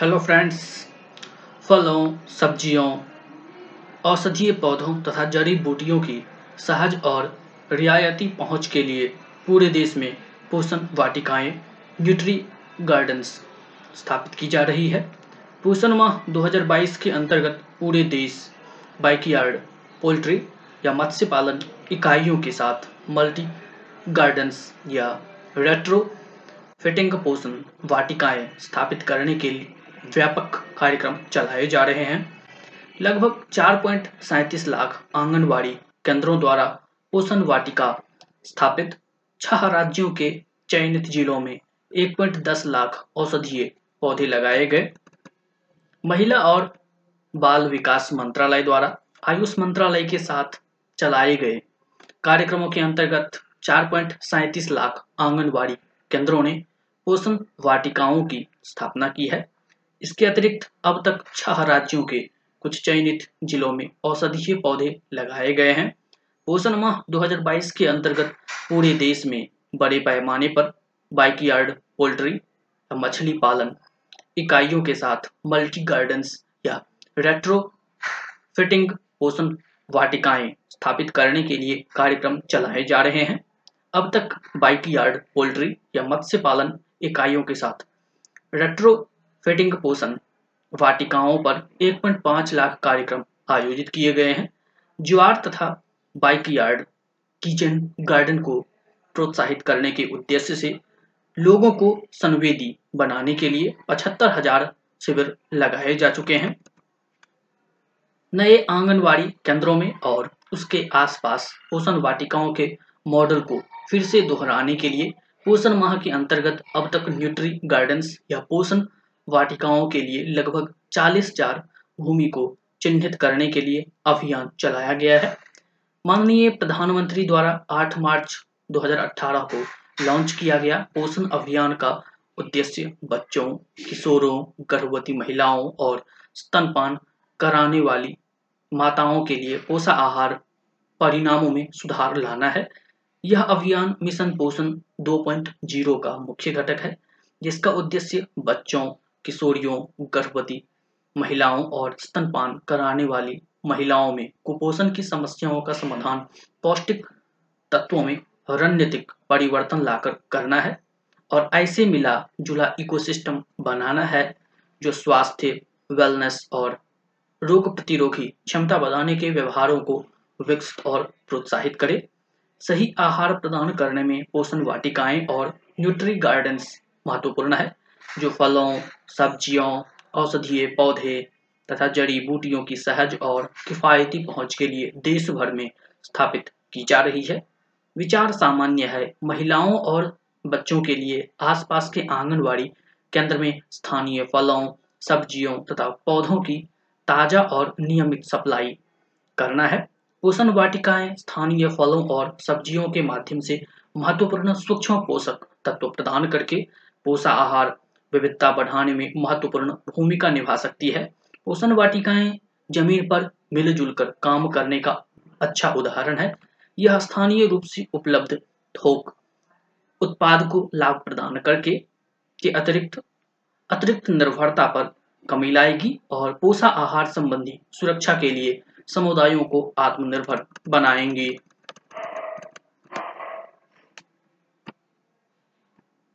Hello friends फलों, सब्जियों, औषधीय पौधों तथा जड़ी बूटियों की सहज और रियायती पहुँच के लिए पूरे देश में पोषण वाटिकाएँ न्यूट्री गार्डन्स स्थापित की जा रही है। पोषण माह 2022 के अंतर्गत पूरे देश बाइकयार्ड पोल्ट्री या मत्स्य पालन इकाइयों के साथ मल्टी गार्डन्स या रेट्रो फिटिंग पोषण वाटिकाएँ स्थापित करने के लिए व्यापक कार्यक्रम चलाए जा रहे हैं। लगभग चार पॉइंट सैंतीस लाख आंगनबाड़ी केंद्रों द्वारा पोषण वाटिका स्थापित, छह राज्यों के चयनित जिलों में एक पॉइंट दस लाख औषधीय पौधे लगाए गए। महिला और बाल विकास मंत्रालय द्वारा आयुष मंत्रालय के साथ चलाए गए कार्यक्रमों के अंतर्गत चार पॉइंट सैंतीस लाख आंगनबाड़ी केंद्रों ने पोषण वाटिकाओं की स्थापना की है। इसके अतिरिक्त अब तक छह राज्यों के कुछ चयनित जिलों में औषधीय पौधे लगाए गए हैं। पोषण माह 2022 के अंतर्गत पूरे देश में बड़े पैमाने पर बाइकयार्ड, पोल्ट्री मछली पालन इकाइयों के साथ मल्टी गार्डन्स या रेट्रो फिटिंग पोषण वाटिकाएँ स्थापित करने के लिए कार्यक्रम चलाए जा रहे हैं। अब तक बाइकयार्ड, पोल्ट्री या मत्स्य पालन इकाइयों के साथ रेट्रो फिटिंग पोषण, वाटिकाओं पर 1.5 लाख कार्यक्रम आयोजित किए गए हैं। ज्वार तथा बाइकयार्ड, किचन गार्डन को प्रोत्साहित करने के उद्देश्य से लोगों को संवेदी बनाने के लिए पचहत्तर हज़ार शिविर लगाए जा चुके हैं। नए आंगनवाड़ी केंद्रों में और उसके आसपास पोषण वाटिकाओं के मॉडल को फिर से दोहराने के लिए पोषण माह के अंतर्गत अब तक न्यूट्री गार्डन्स या पोषण वाटिकाओं के लिए लगभग चालीस हज़ार भूमि को चिन्हित करने के लिए अभियान चलाया गया है। माननीय प्रधानमंत्री द्वारा 8 मार्च 2018 को लॉन्च किया गया पोषण अभियान का उद्देश्य बच्चों, किशोरों, गर्भवती महिलाओं और स्तनपान कराने वाली माताओं के लिए पोषा आहार परिणामों में सुधार लाना है। यह अभियान मिशन पोषण 2.0 का मुख्य घटक है, जिसका उद्देश्य बच्चों किशोरियों, गर्भवती महिलाओं और स्तनपान कराने वाली महिलाओं में कुपोषण की समस्याओं का समाधान पौष्टिक तत्वों में रणनीतिक परिवर्तन लाकर करना है और ऐसे मिला जुला इकोसिस्टम बनाना है जो स्वास्थ्य वेलनेस और रोग प्रतिरोधी क्षमता बढ़ाने के व्यवहारों को विकसित और प्रोत्साहित करे। सही आहार प्रदान करने में पोषण वाटिकाएँ और न्यूट्री गार्डन्स महत्वपूर्ण है। जो फलों, सब्जियों, औषधीय पौधे तथा जड़ी बूटियों की सहज और किफायती पहुँच के लिए देश भर में स्थापित की जा रही है। विचार सामान्य है। महिलाओं और बच्चों के लिए आसपास के आंगनवाड़ी केंद्र में स्थानीय फलों, सब्जियों तथा पौधों की ताज़ा और नियमित सप्लाई करना है। पोषण वाटिकाएँ स्थानीय फलों और सब्जियों के माध्यम से महत्वपूर्ण सूक्ष्म पोषक तत्व प्रदान करके पोषा आहार विविधता बढ़ाने में महत्वपूर्ण भूमिका निभा सकती है। पोषण वाटिकाएँ ज़मीन पर मिलजुल कर काम करने का अच्छा उदाहरण है। यह स्थानीय रूप से उपलब्ध थोक उत्पाद को लाभ प्रदान करके के अतिरिक्त अतिरिक्त निर्भरता पर कमी लाएगी और पोषा आहार संबंधी सुरक्षा के लिए समुदायों को आत्मनिर्भर बनाएँगे।